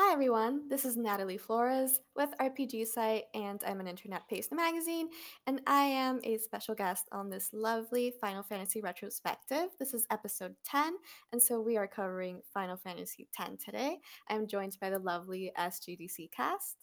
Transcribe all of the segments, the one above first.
Hi everyone, this is Natalie Flores with RPG Site, and I'm an internet paced magazine, and I am a special guest on this lovely Final Fantasy retrospective. This is episode 10, and so we are covering Final Fantasy X today. I'm joined by the lovely SGDC cast.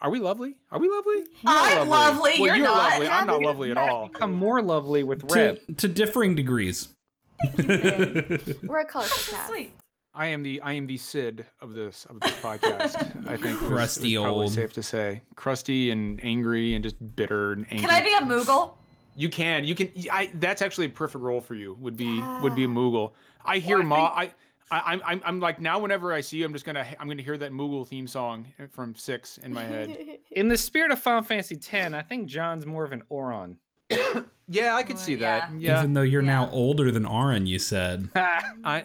Are we lovely? Are we lovely? I'm lovely. Well, You're you're not. lovely. I'm not lovely at all. I'm more lovely with to, to differing degrees. We're a colorful cast. Sweet. I am the I am the Cid of this of this podcast. I think is- Crusty is probably old. safe to say, crusty and angry and just bitter and angry. Can I be a Moogle? You can. You can. I. That's actually a perfect role for you. Would be would be a ah. Moogle. I hear Well, I Ma. I. I, I'm, I'm, I'm like now. Whenever I see you, I'm just gonna, I'm gonna hear that Moogle theme song from Six in my head. In the spirit of Final Fantasy X, I think John's more of an Auron. yeah, I could see that. yeah. Yeah, Even though you're now older than Auron, you said. I.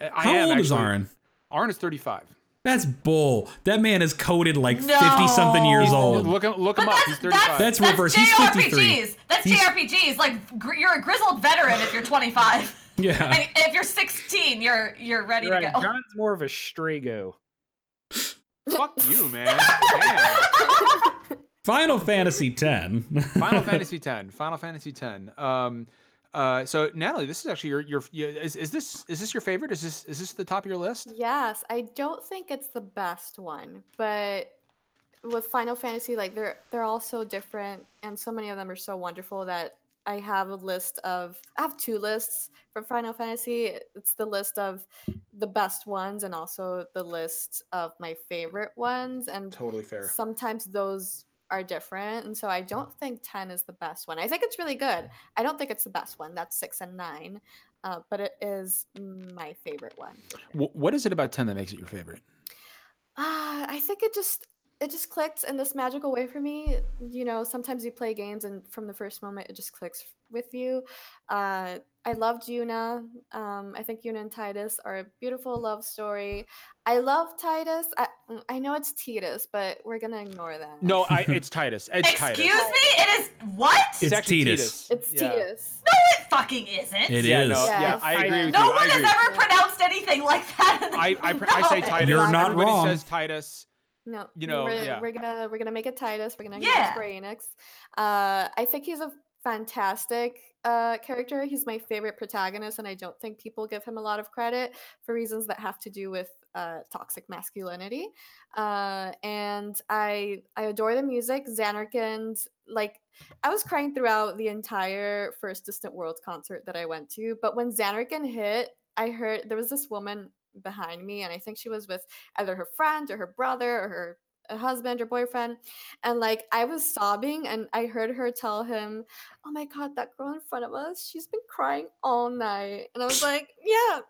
I How am old is actually- Auron? Auron is 35. That's bull. That man is coded like No. 50 something years old. Look him, look him up. He's 35. That's reverse. He's JRPGs. 53. That's He's- JRPGs. Like gr- you're a grizzled veteran if you're 25. Yeah. And if you're 16, you're you're ready You're to right. go. John's more of a Strago. Fuck you, man. Final Fantasy X. Final Fantasy X. Final Fantasy X. Um, uh, so Natalie, this is actually your your. Is, is this is this your favorite? Is this is this the top of your list? Yes, I don't think it's the best one, but with Final Fantasy, like they're they're all so different, and so many of them are so wonderful that I have a list of I have two lists for Final Fantasy. It's the list of the best ones and also the list of my favorite ones, and Totally fair. sometimes those are different, and so I don't think ten is the best one. I think it's really good. I don't think it's the best one. That's six and nine. Uh, but it is my favorite one. Wh- what is it about ten that makes it your favorite? Ah, I think it just it just clicked in this magical way for me. You know, sometimes you play games and from the first moment it just clicks with you. Uh, I loved Yuna. Um, I think Yuna and Tidus are a beautiful love story. I love Tidus. I, mm, I know it's Tidus, but we're gonna ignore that. No, I, it's Tidus. It's Excuse Tidus. me? It is what? It's actually Tidus. it's Yeah. Tidus. no, it fucking isn't. It yeah, is. No, yeah, I agree with no you. one I has agree. ever pronounced anything like that. I, I, pr- I say. Tidus. You're not Everybody wrong. says Tidus. No, You know, we're, yeah. we're gonna we're gonna make it Tidus. We're gonna Yeah. yeah. Square Enix. Uh, I think he's a fantastic uh, character. He's my favorite protagonist, and I don't think people give him a lot of credit for reasons that have to do with uh, toxic masculinity. Uh, and I I adore the music. Zanarkand, like I was crying throughout the entire first Distant World concert that I went to, but when Zanarkand hit, I heard there was this woman behind me, and I think she was with either her friend or her brother or her uh, husband or boyfriend and like i was sobbing and i heard her tell him oh my god that girl in front of us she's been crying all night. And i was like yeah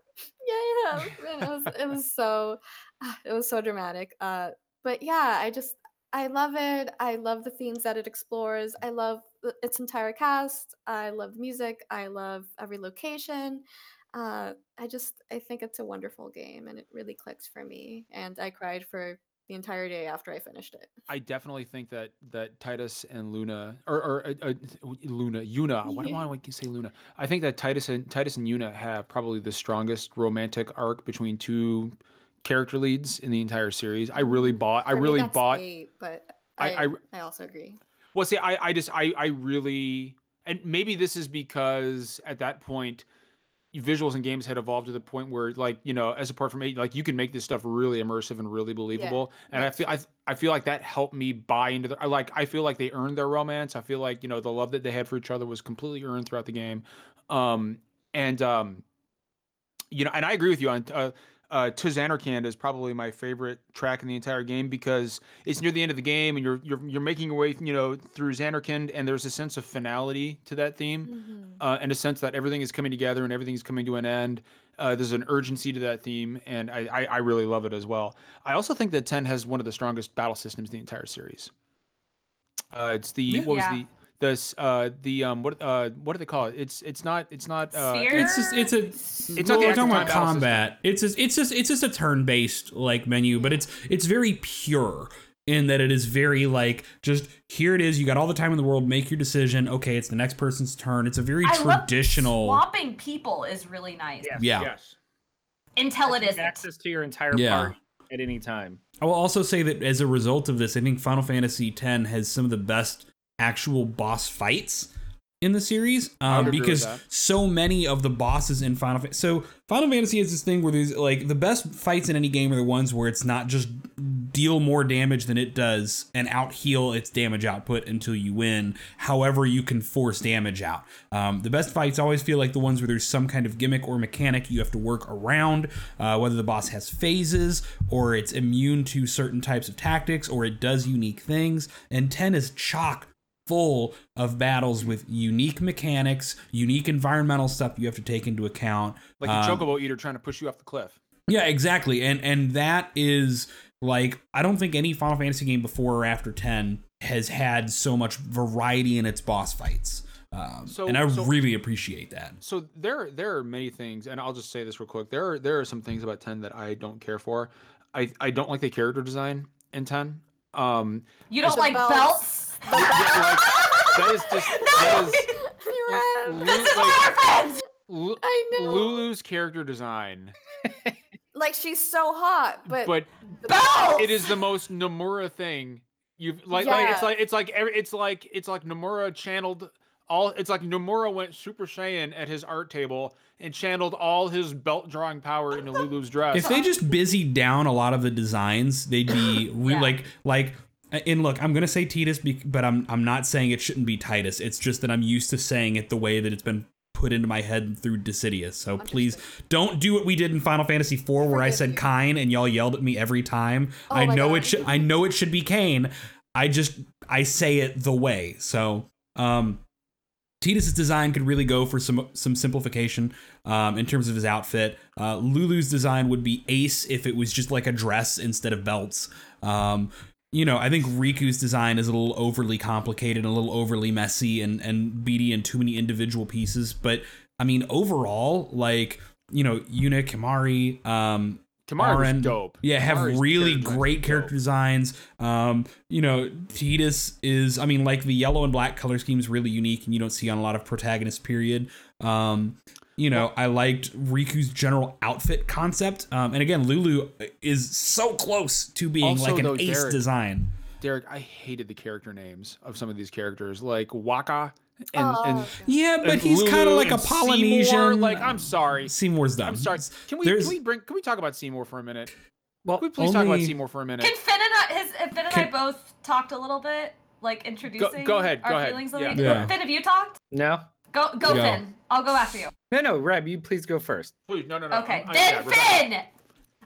yeah yeah and it was it was so it was so dramatic uh but yeah i just i love it i love the themes that it explores i love its entire cast i love the music i love every location uh, I just I think it's a wonderful game and it really clicks for me and I cried for the entire day after I finished it. I definitely think that that Tidus and Luna, or, or uh, uh, Luna, Yuna. Why do I want to say Luna? I think that Tidus and Tidus and Yuna have probably the strongest romantic arc between two character leads in the entire series. I really bought. I me, really bought. eight, but I- I, I- I also agree. Well, see, I, I just, I, I really, and maybe this is because at that point, visuals and games had evolved to the point where, like, you know, as apart from eight, like, you can make this stuff really immersive and really believable. and I feel, I, I feel like that helped me buy into the. I like, I feel like they earned their romance. I feel like you know the love that they had for each other was completely earned throughout the game. Um, and um, you know, and I agree with you on. Uh, uh, to Zanarkand is probably my favorite track in the entire game because it's near the end of the game and you're you're you're making your way, you know, through Zanarkand and there's a sense of finality to that theme, Mhm. uh, and a sense that everything is coming together and everything is coming to an end. Uh, there's an urgency to that theme, and I, I I really love it as well. I also think that Ten has one of the strongest battle systems in the entire series. Uh, it's the what was the this uh the um what uh what do they call it? It's it's not it's not uh Sphere? It's just it's a It's it's not not the we're talking about combat. It's just it's just it's just a turn-based like menu, but it's it's very pure in that it is very like just here it is. You got all the time in the world. Make your decision. Okay, it's the next person's turn. It's a very I love traditional. swapping people is really nice Yes. Yeah. yes. until it Getting isn't. Access to your entire Yeah. party. at any time. I will also say that as a result of this, I think Final Fantasy X has some of the best actual boss fights in the series um, because so many of the bosses in Final Fantasy. So Final Fantasy has this thing where these like the best fights in any game are the ones where it's not just deal more damage than it does and out heal its damage output until you win. However, you can force damage out. Um, the best fights always feel like the ones where there's some kind of gimmick or mechanic you have to work around, uh, whether the boss has phases or it's immune to certain types of tactics or it does unique things. And 10 is chock full of battles with unique mechanics, unique environmental stuff you have to take into account. Like Um, a chocobo eater trying to push you off the cliff. yeah, exactly. And and that is like I don't think any Final Fantasy game before or after 10 has had so much variety in its boss fights. Um, So- and I so- really appreciate that. So there there are many things, and I'll just say this real quick. There are there are some things about ten that I don't care for. I I don't like the character design in ten. Um, You don't like belts. belts? Yeah, like, that is just that is Ren, This is like, why we're. Lu- I know. Lulu's character design, Like she's so hot, but, but Belts. it is the most Nomura thing you've like. Like it's like it's like every, it's like it's like Nomura channeled all. It's like Nomura went Super Saiyan at his art table and channeled all his belt drawing power into Lulu's dress. If they just busied down a lot of the designs, they'd be re- Yeah. like like. And look, I'm gonna say Tidus, but I'm I'm not saying it shouldn't be Tidus. It's just that I'm used to saying it the way that it's been put into my head through Dissidia. So please don't do what we did in Final Fantasy IV, where I said. Kine and y'all yelled at me every time. Oh I know God. it should I know it should be Kain. I just I say it the way. So um Tidus's design could really go for some some simplification um, in terms of his outfit. Uh, Lulu's design would be ace if it was just like a dress instead of belts. Um, you know, I think Rikku's design is a little overly complicated, a little overly messy, and and beady in too many individual pieces. But I mean, overall, like you know, Yuna Kimahri, um, Kimahri was dope. yeah, have really character great character dope. designs. Um, you know, Tidus is, I mean, like the yellow and black color scheme is really unique, and you don't see on a lot of protagonists. Period. Um, you know, I liked Rikku's general outfit concept, um, and again, Lulu is so close to being Also, like an though, ace Derek- design. Derek, I hated the character names of some of these characters, like Wakka and, Oh, and. Yeah, but and he's kind of like a and Seymour. Polynesian. Like, I'm sorry, Seymour's dumb. I'm sorry. Can we There's- can we bring can we talk about Seymour for a minute? Well, Can we please talk about Seymour for a minute? Can Finn and I, his, Finn and I both talked a little bit, like introducing go ahead, our go ahead. feelings of Yeah. the Yeah. Finn, have you talked? No, Go, go, Go. Finn. I'll go after you. no, no, Reb, you please go first. Please, no, no, no. Okay, I'm- I- then yeah, Finn.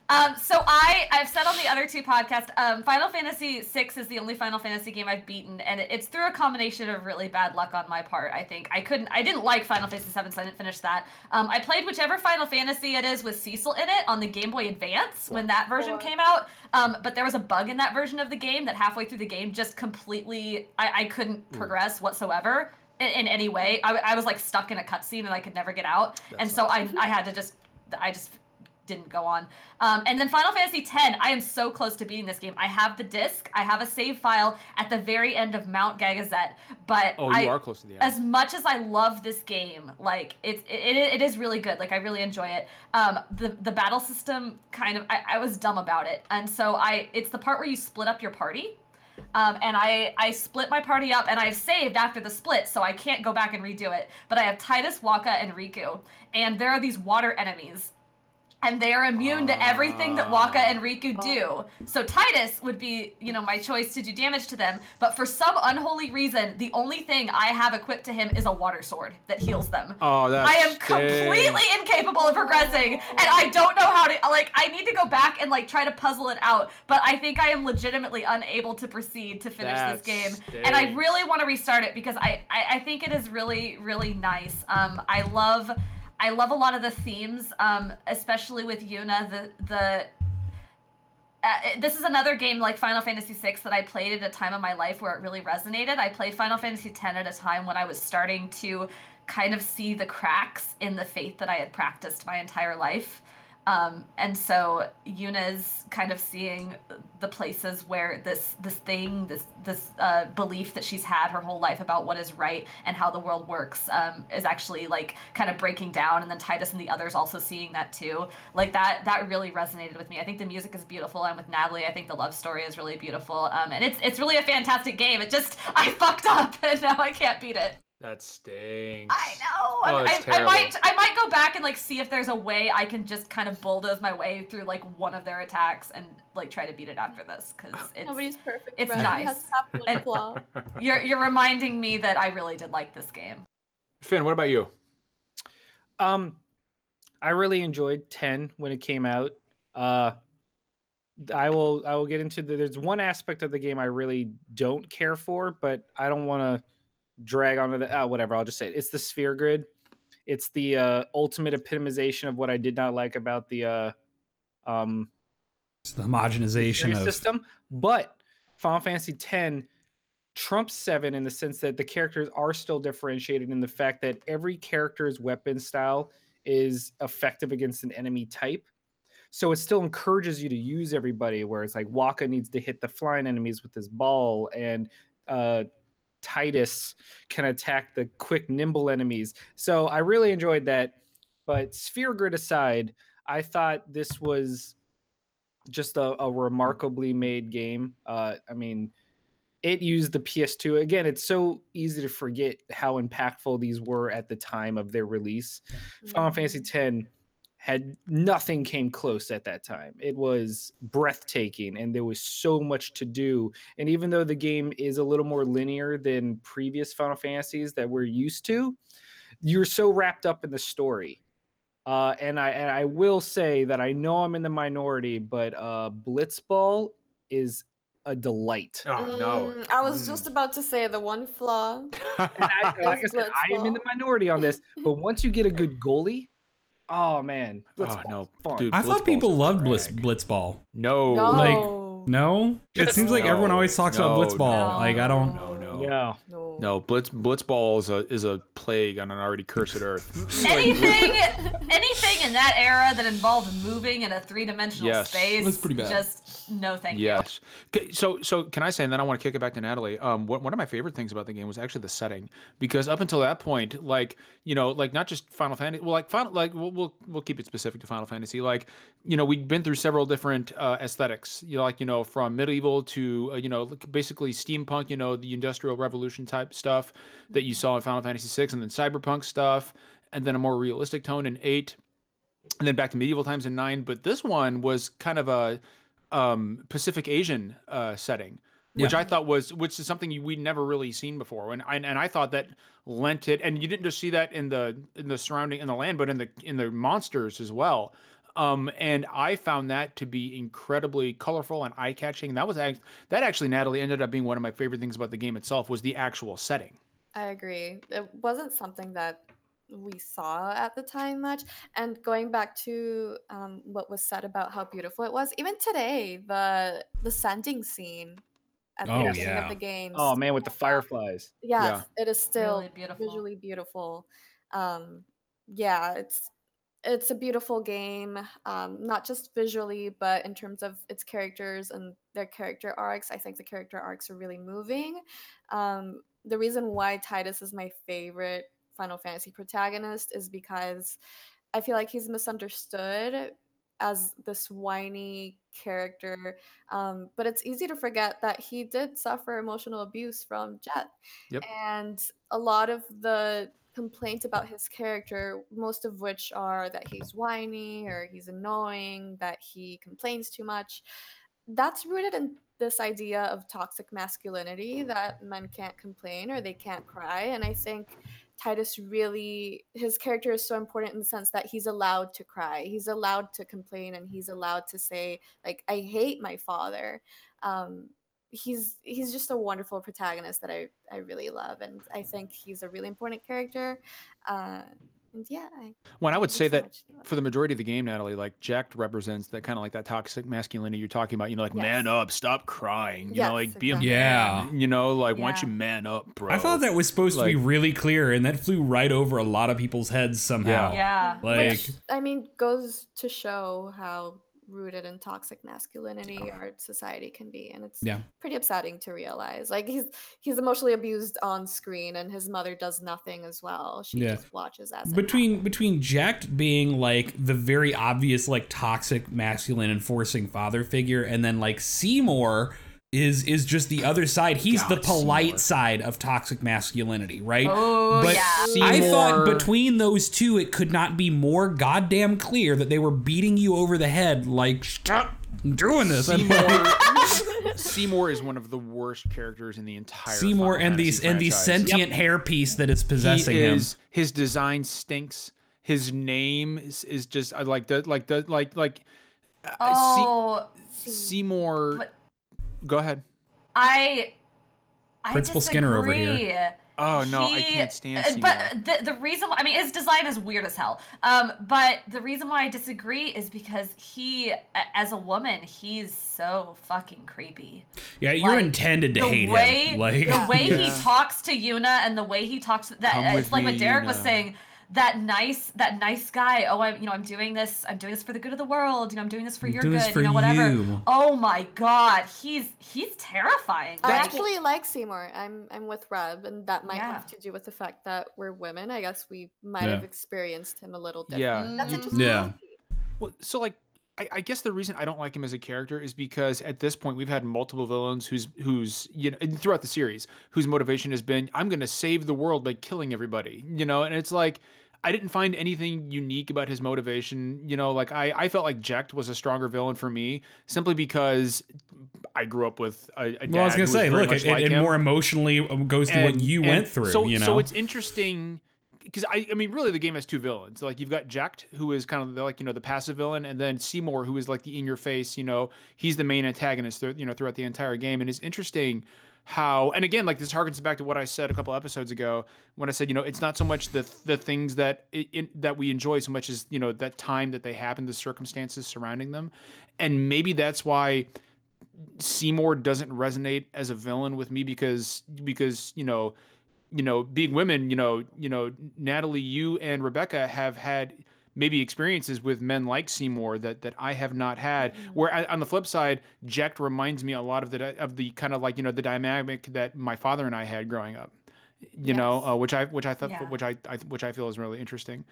Um, so I I've said on the other two podcasts, um, Final Fantasy VI is the only Final Fantasy game I've beaten, and it's through a combination of really bad luck on my part. I think I couldn't, I didn't like Final Fantasy VII, so I didn't finish that. Um, I played whichever Final Fantasy it is with Cecil in it on the Game Boy Advance when that version came out. Um, but there was a bug in that version of the game that halfway through the game just completely I, I couldn't progress whatsoever in, in any way. I, I was like stuck in a cutscene and I could never get out, and so I I had to just I just didn't go on. Um, and then Final Fantasy X, I am so close to beating this game. I have the disc, I have a save file at the very end of Mount Gagazet, but Oh, you I, are close to the end. as much as I love this game, like it's it, it, it is really good. Like I really enjoy it. Um, the the battle system kind of I, I was dumb about it, and so I it's the part where you split up your party. Um, and I I split my party up, and I've saved after the split, so I can't go back and redo it. But I have Tidus, Wakka, and Rikku, and there are these water enemies and they are immune to everything that Wakka and Rikku do. So Tidus would be, you know, my choice to do damage to them, but for some unholy reason, the only thing I have equipped to him is a water sword that heals them. oh, that's I am completely incapable of progressing, and I don't know how to. Like, I need to go back and like try to puzzle it out. But I think I am legitimately unable to proceed to finish That's this game, and I really want to restart it because I, I I think it is really really nice. Um, I love. I love a lot of the themes, um, especially with Yuna. The the uh, this is another game like Final Fantasy VI that I played at a time of my life where it really resonated. I played Final Fantasy X at a time when I was starting to kind of see the cracks in the faith that I had practiced my entire life. Um, and so Yuna's kind of seeing the places where this this thing, this this uh, belief that she's had her whole life about what is right and how the world works um, is actually like kind of breaking down. And then Tidus and the others also seeing that too. Like that that really resonated with me. I think the music is beautiful. I'm with Natalie. I think the love story is really beautiful. Um, and it's it's really a fantastic game. It just I fucked up and now I can't beat it. That stinks. I know. Oh, I, it's I, I might. I might go back and like see if there's a way I can just kind of bulldoze my way through like one of their attacks and like try to beat it after this because it's Nobody's perfect. it's Brett. He has nice. half one And- you're you're reminding me that I really did like this game. Finn, what about you? Um, I really enjoyed ten when it came out. Uh, I will I will get into the, there's one aspect of the game I really don't care for, but I don't want to drag onto the uh, whatever. I'll just say it. it's the sphere grid. It's the uh, ultimate epitomization of what I did not like about the uh, um It's the homogenization of system. But Final Fantasy X trumps seven in the sense that the characters are still differentiated in the fact that every character's weapon style is effective against an enemy type. So it still encourages you to use everybody, whereas like Wakka needs to hit the flying enemies with his ball, and uh, Tidus can attack the quick, nimble enemies. So I really enjoyed that. But Sphere Grid aside, I thought this was just a, a remarkably made game. Uh, I mean, it used the PS2. Again, it's so easy to forget how impactful these were at the time of their release. Final Fantasy X had nothing came close at that time. It was breathtaking and there was so much to do. And even though the game is a little more linear than previous Final Fantasies that we're used to, you're so wrapped up in the story. Uh, and I and I will say that I know I'm in the minority, but uh, Blitzball is a delight. Oh no. Mm, I was Mm. just about to say the one flaw. And I, like I said, I am in the minority on this, but once you get a good goalie, oh man, Oh, no, fun. dude. I thought people a loved Blitz drag. Blitzball. No. No. Like, No, it Just- seems like everyone always talks about no, Blitzball. no, like I don't. No, no. Yeah. no. No, Blitz Blitzball is a is a plague on an already cursed earth. Anything anything in that era that involved moving in a three dimensional Yes. space. That's pretty bad. Just no thank you. Yes. Okay, So so can I say, and then I want to kick it back to Natalie. Um, what, one of my favorite things about the game was actually the setting, because up until that point, like you know, like not just Final Fantasy, well, like Final, like we'll we'll, we'll keep it specific to Final Fantasy. Like you know, we'd been through several different uh, aesthetics. You know, like you know, from medieval to uh, you know, basically steampunk. You know, the Industrial Revolution type stuff that you saw in Final Fantasy VI, and then cyberpunk stuff, and then a more realistic tone in eight and then back to medieval times in nine. But this one was kind of a um, Pacific Asian uh, setting, which Yeah. I thought was which is something we'd never really seen before. And, and and I thought that lent it, and you didn't just see that in the in the surrounding in the land, but in the in the monsters as well. Um, and I found that to be incredibly colorful and eye catching. That was act- that actually Natalie ended up being one of my favorite things about the game itself was the actual setting. I agree. It wasn't something that we saw at the time much. And going back to um, what was said about how beautiful it was, even today, the the sending scene at the Oh, beginning yeah. of the game. Oh man, with the fireflies. Yes, it is still Really beautiful. visually beautiful. Um, yeah, it's it's a beautiful game, um, not just visually, but in terms of its characters and their character arcs. I think the character arcs are really moving. Um, the reason why Tidus is my favorite Final Fantasy protagonist is because I feel like he's misunderstood as this whiny character. Um, but it's easy to forget that he did suffer emotional abuse from Jecht. Yep. And a lot of the complaints about his character, most of which are that he's whiny or he's annoying, that he complains too much, that's rooted in this idea of toxic masculinity that men can't complain or they can't cry. And I think Tidus really, his character is so important in the sense that he's allowed to cry, he's allowed to complain, and he's allowed to say, like, I hate my father. Um, he's he's just a wonderful protagonist that I, I really love and I think he's a really important character. Uh, And yeah, I, When I would say so that much for the majority of the game, Natalie, like Jecht represents that kind of like that toxic masculinity you're talking about. You know, like man up, stop crying. You Yes, know, like be a exactly. Yeah. man. You know, like why don't you man up, bro? I thought that was supposed to be really clear, and that flew right over a lot of people's heads somehow. Yeah. Like, Which, I mean, goes to show how rooted in toxic masculinity our society can be, and it's Yeah. pretty upsetting to realize. Like he's he's emotionally abused on screen, and his mother does nothing as well. She Yeah. just watches as between between Jecht being like the very obvious like toxic masculine enforcing father figure and then like Seymour is is just the other side. He's the polite Seymour. side of toxic masculinity, right? Oh But yeah. I thought between those two it could not be more goddamn clear that they were beating you over the head like stop doing this. Seymour, Seymour is one of the worst characters in the entire Seymour Final and these Fantasy and the franchise. sentient hairpiece that is possessing he him. His design stinks. His name is, is just I like the like the like like uh, Se- Oh, Seymour. But- Go ahead. I. I Principal Skinner over here. Oh no, I can't stand uh, Seymour. But the, the reason why, I mean, his design is weird as hell. Um, but the reason why I disagree is because he, as a woman, he's so fucking creepy. yeah, you're like, intended to the hate way, him. Like the way he talks to Yuna and the way he talks that Come it's like me, what Derek was saying. That nice, that nice guy. Oh, I'm, you know, I'm doing this. I'm doing this for the good of the world. You know, I'm doing this for I'm your doing good. this for you know, whatever. you. Oh my God, he's he's terrifying. I Like, actually like Seymour. I'm I'm with Reb, and that might Yeah. have to do with the fact that we're women. I guess we might Yeah. have experienced him a little different. Yeah, mm-hmm. That's interesting. Yeah. Well, so like, I, I guess the reason I don't like him as a character is because at this point we've had multiple villains whose whose you know and throughout the series whose motivation has been I'm going to save the world by killing everybody, you know, and it's like. I didn't find anything unique about his motivation. You know, like I, I felt like Jecht was a stronger villain for me simply because I grew up with a, a Well, I was gonna say, look, it, like it more emotionally um, goes to what you went through. So, you know, so it's interesting because I, I mean, really, the game has two villains. Like you've got Jecht, who is kind of the, like you know the passive villain, and then Seymour, who is like the in your face. You know, he's the main antagonist. Th- you know, throughout the entire game, and it's interesting how and again like this harkens back to what i said a couple episodes ago when i said you know it's not so much the the things that it, it, that we enjoy so much as you know that time that they happen the circumstances surrounding them. And maybe that's why Seymour doesn't resonate as a villain with me because because you know you know being women you know you know Natalie you and Rebecca have had maybe experiences with men like Seymour that that I have not had where I- on the flip side Jecht reminds me a lot of the of the kind of like you know the dynamic that my father and I had growing up you know uh, which I which I thought Yeah. which I, I which I feel is really interesting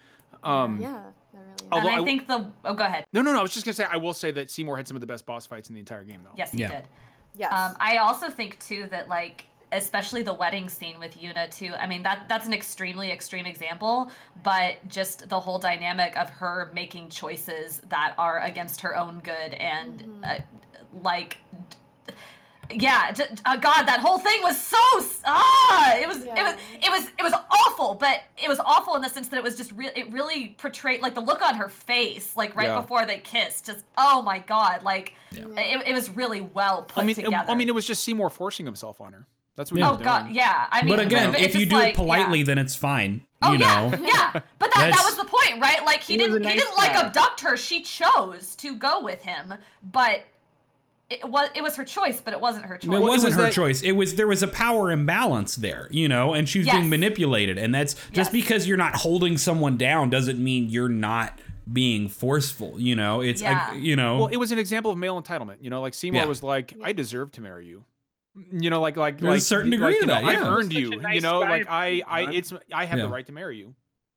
um Yeah, really. and I, I- think the oh, go ahead. no no no I was just gonna say I will say that Seymour had some of the best boss fights in the entire game though Yes, he Yeah. did. Yes. Um, I also think too that like especially the wedding scene with Yuna too. I mean that that's an extremely extreme example, but just the whole dynamic of her making choices that are against her own good and Mhm. uh, like yeah, j- uh, God, that whole thing was so ah, it was it was it was it was awful, but it was awful in the sense that it was just real. It really portrayed like the look on her face, like right Yeah. before they kissed. Just oh my God, like Yeah. it, it was really well put I mean, together. I mean, it was just Seymour forcing himself on her. That's what Yeah. he Oh was god, yeah. I mean, but again, it's if you do like, it politely, yeah. then it's fine. Oh you yeah, know, yeah. But that, that was the point, right? Like he He didn't a he nice didn't like abduct her. She chose to go with him, but it was it was her choice, but it wasn't her choice. it wasn't was her that- choice. It was there was a power imbalance there, you know, and she was Yes. being manipulated. And that's just Yes. because you're not holding someone down doesn't mean you're not being forceful. You know, it's Yeah. a, you know, Well, it was an example of male entitlement. You know, like Seymour Yeah. was like, "I deserve to marry you." You know, like like There's a certain like, degree you to know, that, I've earned Such a you. you know, guy like I I it's I have the right to marry you,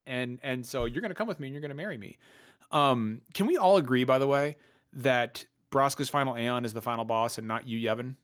and and so you're gonna come with me and you're gonna marry me. Um, can we all agree, by the way, that Braska's final Aeon is the final boss and not Yu Yevon?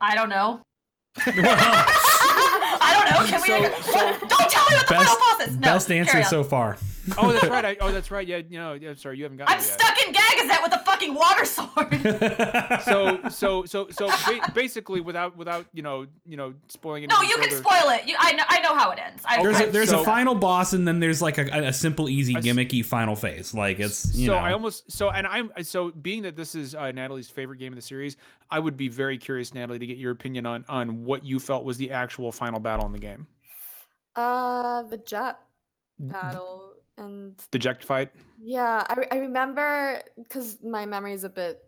I don't know. I don't know. Can we? So- so- don't tell me what the best final boss is. No, best answer so far. Oh, that's right. I, oh, that's right. Yeah, you know, yeah, sorry, you haven't gotten I'm it yet. stuck in Gagazet with a fucking water sword. So so so so ba- basically, without without you know you know spoiling no, anything you can spoil it. You, I know. I know how it ends. I, there's I, a, there's So- a final boss, and then there's like a, a simple, easy, I s- gimmicky final phase. Like it's you so know. I almost so and I'm so being that this is uh, Natalie's favorite game of the series, I would be very curious, Natalie, to get your opinion on on what you felt was the actual final battle in the game. Uh, the Jecht. battle and The Jecht fight. yeah, I, re- I remember because my memory is a bit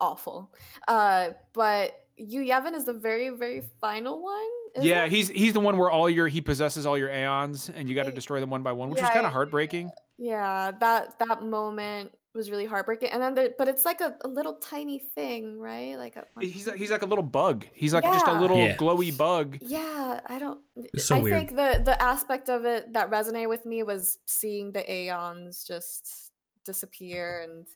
awful. Uh, but Yu Yevon is the very, very final one. yeah, it? he's he's the one where all your he possesses all your aeons and you got to destroy them one by one, which is yeah, kind of heartbreaking. yeah. That that moment was really heartbreaking. And then, the, but it's like a, a little tiny thing, right? Like a, He's like- he's like a little bug. He's like just a little Yeah. glowy bug. Yeah, I don't. It's so I weird. think the the aspect of it that resonated with me was seeing the Aeons just disappear and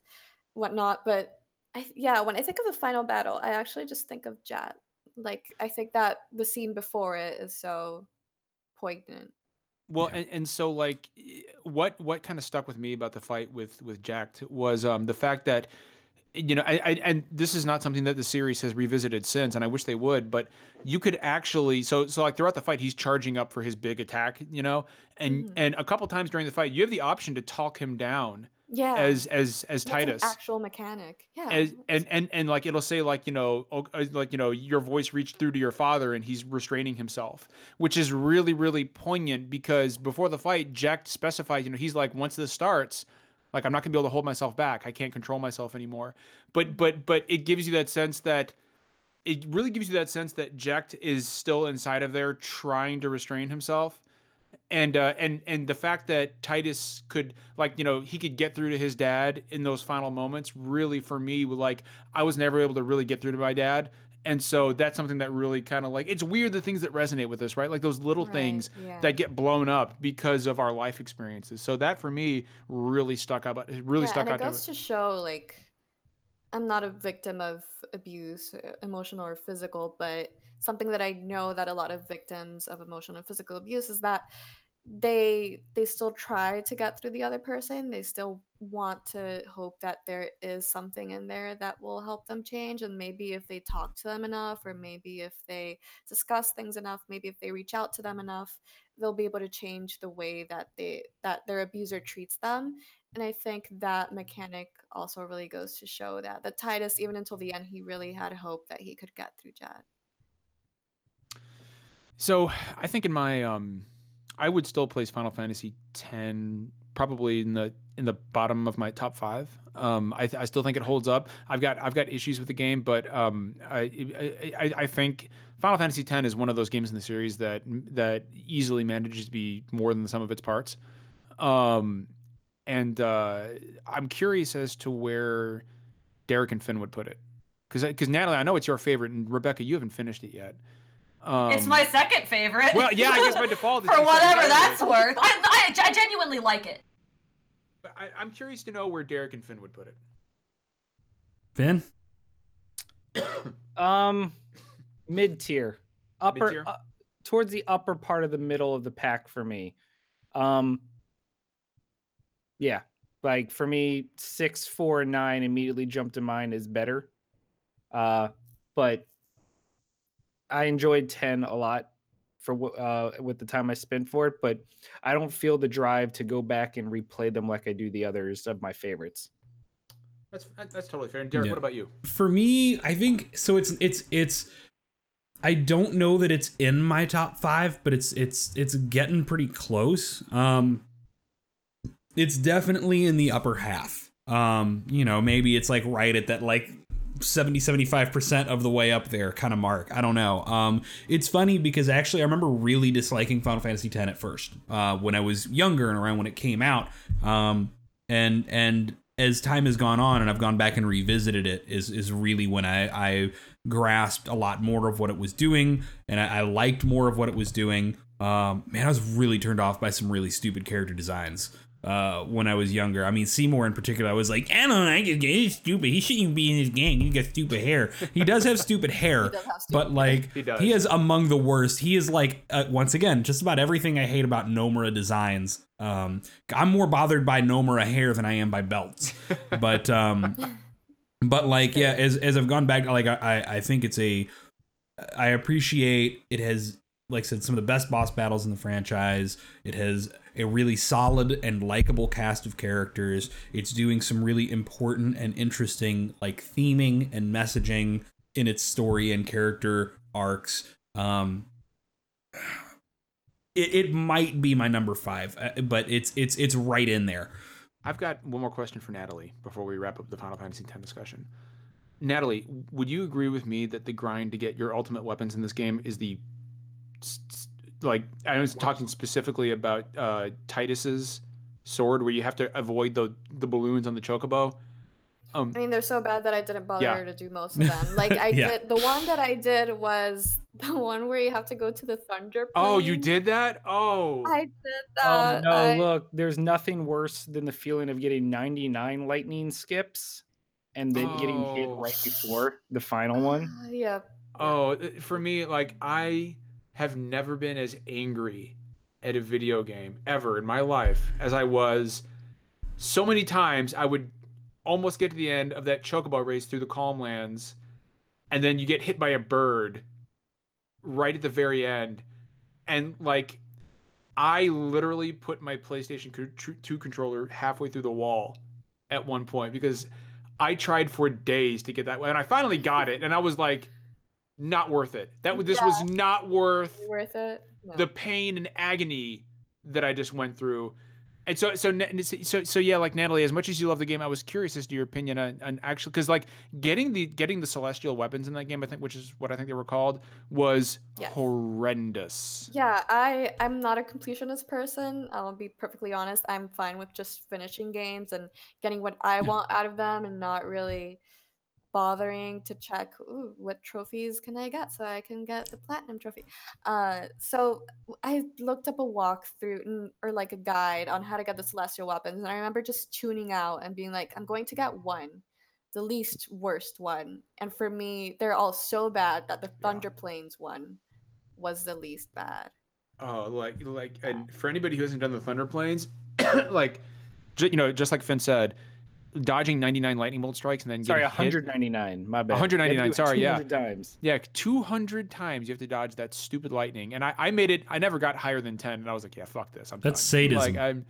whatnot. But I yeah, when I think of the final battle, I actually just think of Jecht. Like I think that the scene before it is so poignant. Well, Yeah. and, and so like y- what what kind of stuck with me about the fight with with Jecht was um the fact that you know I, I and this is not something that the series has revisited since and I wish they would but you could actually so so like throughout the fight he's charging up for his big attack you know and Mhm. and a couple times during the fight you have the option to talk him down Yeah. as as as that's Tidus actual mechanic. Yeah. as, and and and like it'll say like you know uh, like you know your voice reached through to your father and he's restraining himself which is really really poignant because before the fight Jecht specifies you know he's like once this starts like i'm not gonna be able to hold myself back i can't control myself anymore but but but it gives you that sense that it really gives you that sense that Jecht is still inside of there trying to restrain himself and uh, and and the fact that Tidus could like you know he could get through to his dad in those final moments really for me like I was never able to really get through to my dad. And so that's something that really kind of like it's weird the things that resonate with us right? Like those little Right, things yeah. that get blown up because of our life experiences. So that for me really stuck out it really yeah, stuck and out it to goes to show like i'm not a victim of abuse uh, emotional or physical but something that i know that a lot of victims of emotional and physical abuse is that they they still try to get through the other person they still want to hope that there is something in there that will help them change and maybe if they talk to them enough or maybe if they discuss things enough maybe if they reach out to them enough they'll be able to change the way that they that their abuser treats them and I think that mechanic also really goes to show that that Tidus, even until the end, he really had hope that he could get through Jecht. So I think in my um, I would still place Final Fantasy X probably in the in the bottom of my top five. Um, I, I still think it holds up. I've got I've got issues with the game, but um, I, I I I think Final Fantasy X is one of those games in the series that that easily manages to be more than the sum of its parts. Um, and uh, I'm curious as to where Derek and Finn would put it, because because Natalie, I know it's your favorite, and Rebecca, you haven't finished it yet. Um, it's my second favorite. well, yeah, I guess by default. it's For whatever that's worth. I, I, I genuinely like it. But I, I'm curious to know where Derek and Finn would put it. Finn? Um, mid tier, upper Mid-tier? uh, towards the upper part of the middle of the pack for me. Um, yeah, like for me, six, four, and nine immediately jump to mind is better. Uh, but I enjoyed ten a lot for uh with the time I spent for it, but I don't feel the drive to go back and replay them like I do the others of my favorites. That's that's totally fair. And Derek, Yeah. what about you? for me, I think so. It's it's it's. I don't know that it's in my top five, but it's it's it's getting pretty close. Um, it's definitely in the upper half. Um, you know, maybe it's like right at that like 70 75% of the way up there kind of mark. I don't know. Um, it's funny because actually I remember really disliking Final Fantasy X at first uh, when I was younger and around when it came out. Um, and and as time has gone on and I've gone back and revisited it is is really when I I grasped a lot more of what it was doing and I, I liked more of what it was doing. Um, man, I was really turned off by some really stupid character designs uh, when I was younger. I mean, Seymour in particular, I was like, I don't like his game. He's stupid. He shouldn't even be in his gang. He got stupid hair. He does have stupid hair, He does have but stupid like He does. he is among the worst. He is like uh, once again just about everything I hate about Nomura designs. Um, I'm more bothered by Nomura hair than I am by belts. But um, but like yeah, as as I've gone back, like I I I think it's a I appreciate it has like I said some of the best boss battles in the franchise. It has a really solid and likable cast of characters. It's doing some really important and interesting like theming and messaging in its story and character arcs. Um it, it might be my number five, uh, but it's it's it's right in there. I've got one more question for Natalie before we wrap up the Final Fantasy X discussion. Natalie, would you agree with me that the grind to get your ultimate weapons in this game is the like I was talking specifically about uh, Tidus's sword, where you have to avoid the the balloons on the chocobo. Um, I mean, they're so bad that I didn't bother Yeah. to do most of them. Like I Yeah. did, the one that I did was the one where you have to go to the thunder. oh, you did that? Oh, I did that. Oh that. no! I- Look, there's nothing worse than the feeling of getting 99 lightning skips and then getting hit right Oh. before the final one. Uh, yeah. Oh, uh, for me, like I have never been as angry at a video game ever in my life as I was. So many times I would almost get to the end of that chocobo race through the calm lands, and then you get hit by a bird right at the very end, and like I literally put my PlayStation 2 controller halfway through the wall at one point because I tried for days to get that way, and I finally got it, and I was like, not worth it. That this was not worth Worth it? No. the pain and agony that I just went through. And so, so, so, so, yeah, like Natalie, as much as you love the game, I was curious as to your opinion on, on actually, because like getting the getting the celestial weapons in that game, I think, which is what I think they were called, was Yes. horrendous. Yeah, I I'm not a completionist person. I'll be perfectly honest. I'm fine with just finishing games and getting what I want out of them and not really bothering to check Ooh, what trophies can I get so I can get the platinum trophy. Uh, so I looked up a walkthrough or like a guide on how to get the celestial weapons, and I remember just tuning out and being like, I'm going to get one, the least worst one. And for me, they're all so bad that the Yeah. Thunder Plains one was the least bad. Oh, like, like, and for anybody who hasn't done the Thunder Plains, like, you know, just like Finn said, dodging 99 lightning bolt strikes and then Sorry, getting hit- 199. My bad. You had to 199, do it sorry, yeah. 200 times. Yeah, 200 times you have to dodge that stupid lightning, and I, I made it. I never got higher than 10, and I was like, yeah, fuck this. I'm That's done. sadism. Like I'm,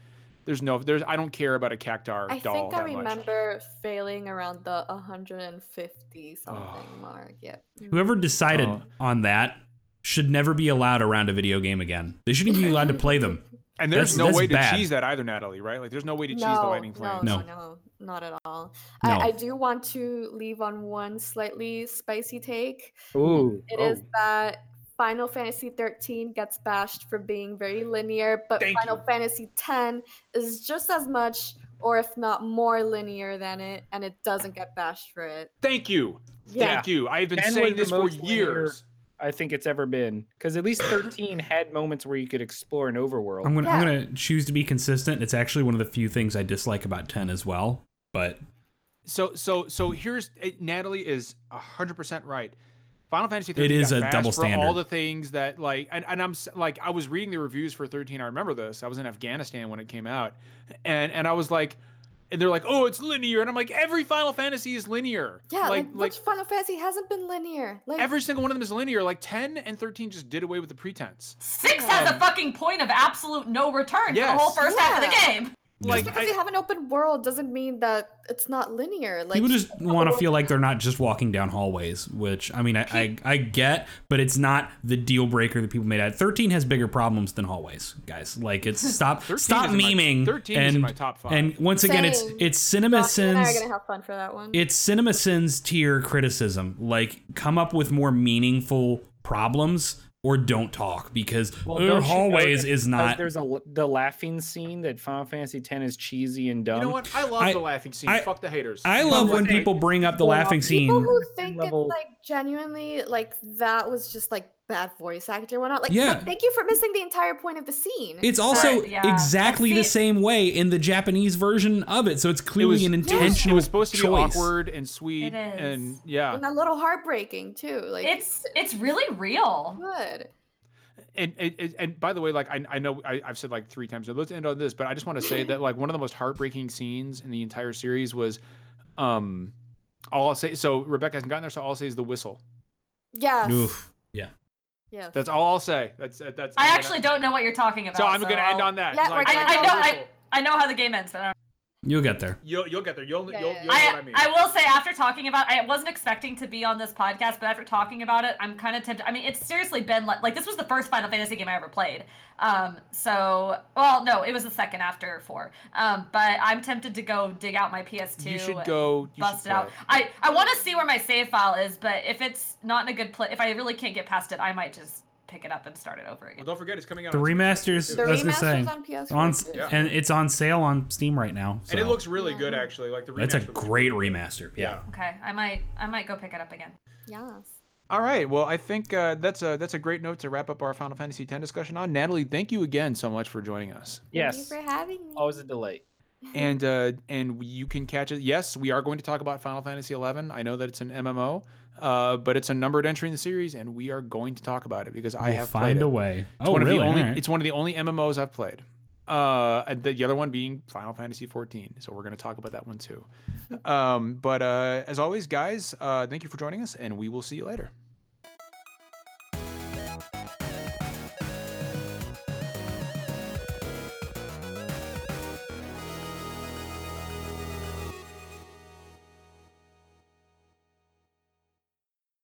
there's no, there's, I don't care about a cactuar I doll think I that much. remember failing around the 150 something Oh. mark. Yeah. Whoever decided Oh. on that should never be allowed around a video game again. They shouldn't be allowed to play them. And there's That's- no that's way to bad. cheese that either, Natalie. Right? Like, there's no way to cheese the lightning no, flame. no, No. no, not at all. No. I, I do want to leave on one slightly spicy take. Ooh. It oh. is oh. that Final Fantasy 13 gets bashed for being very linear, but Thank Final you. Fantasy 10 is just as much, or if not more, linear than it, and it doesn't get bashed for it. Thank you. Yeah. Thank you. I've been saying this for most linear years. I think it's ever been because at least 13 had moments where you could explore an overworld. I'm gonna I'm gonna choose to be consistent. It's actually one of the few things I dislike about 10 as well. But So, so, so here's eh, Natalie is hundred percent right. Final Fantasy 13 is got a bashed double for all the things that like, and, and I'm like, I was reading the reviews for 13. I remember this. I was in Afghanistan when it came out, and and I was like, and they're like, oh, it's linear, and I'm like, every Final Fantasy is linear. Yeah, like, like which Final Fantasy hasn't been linear? Like every single one of them is linear. Like 10 and 13 just did away with the pretense. Six has a fucking point of absolute no return for the whole Yes. first half of the game. Like, just because I- you have an open world doesn't mean that it's not linear. Like people just you have a want to feel like they're not just walking down hallways, which I mean I, I I get, but it's not the deal breaker that people made out. 13 has bigger problems than hallways, guys. Like it's stop stop is in my- memeing 13 and is in my top five. and once again it's it's cinema Josh I are sins gonna have fun for that one. it's cinema sins tier criticism like come up with more meaningful problems or don't talk because Well, don't you know hallways that is not There's a the laughing scene that Final Fantasy X is cheesy and dumb. You know what? I love I- the laughing scene. I- Fuck the haters. i love when Okay. people bring up the laughing love- People scene who think level- it's like genuinely like that was just like bad voice actor whatnot. Like, Yeah. but thank you for missing the entire point of the scene. it's also Right, yeah. exactly the same way in the japanese version of it so it's clearly was- an intentional It was supposed to be choice. awkward and sweet, It and yeah, and a little heartbreaking too. Like It's it's really real. good. and, and and- and by the way, like I, I know I, I've said like three times. Let's end on this, but I just want to say that like one of the most heartbreaking scenes in the entire series was, um, all I'll say. So Rebecca hasn't gotten there, so all I'll say is the whistle. Yes. Oof. Yes. That's all I'll say. That's that's. I I'm gonna- actually don't know what you're talking about. So I'm gonna end I'll- on that. Yeah, Like, we're I, gonna I know I. I know how the game ends. But I don't- You'll get there. You'll you'll get there. You'll Yeah, you'll, yeah, you'll know I, what I mean. I will say after talking about I wasn't expecting to be on this podcast, but after talking about it, I'm kind of tempted. I mean, it's seriously been like like this was the first Final Fantasy game I ever played. Um, so well, no, it was the second after four. Um, but I'm tempted to go dig out my PS2. you should go. You Bust should it out. I I want to see where my save file is, but if it's not in a good place, if I really can't get past it, I might just pick it up and start it over Well, again. don't forget it's coming out. The on Steam. remasters. The I was gonna say remasters on PS4. on. Yeah. and it's on sale on Steam right now. and it looks really Yeah. good actually. Like the remaster. That's a remaster looks great really remaster. Yeah. Okay, I might I might go pick it up again. Yes. All right. Well, I think uh, that's a that's a great note to wrap up our Final Fantasy X discussion on. Natalie, thank you again so much for joining us. Thank you Yes. for having me. Always a delight. and uh, and you can catch it. Yes, we are going to talk about Final Fantasy XI. I know that it's an MMO, uh, but it's a numbered entry in the series, and we are going to talk about it because I We'll have find a way. It's Oh, one really? of the only. Alright. It's one of the only MMOs I've played. Uh, the, the other one being Final Fantasy 14. So we're going to talk about that one too. Um, but uh, as always, guys, uh, thank you for joining us, and we will see you later.